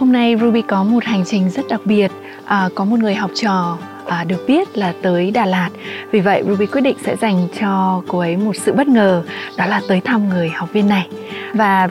Hôm nay Ruby có một hành trình rất đặc biệt, à, có một người học trò à, được biết là tới Đà Lạt. Vì vậy Ruby quyết định sẽ dành cho cô ấy một sự bất ngờ, đó là tới thăm người học viên này. Và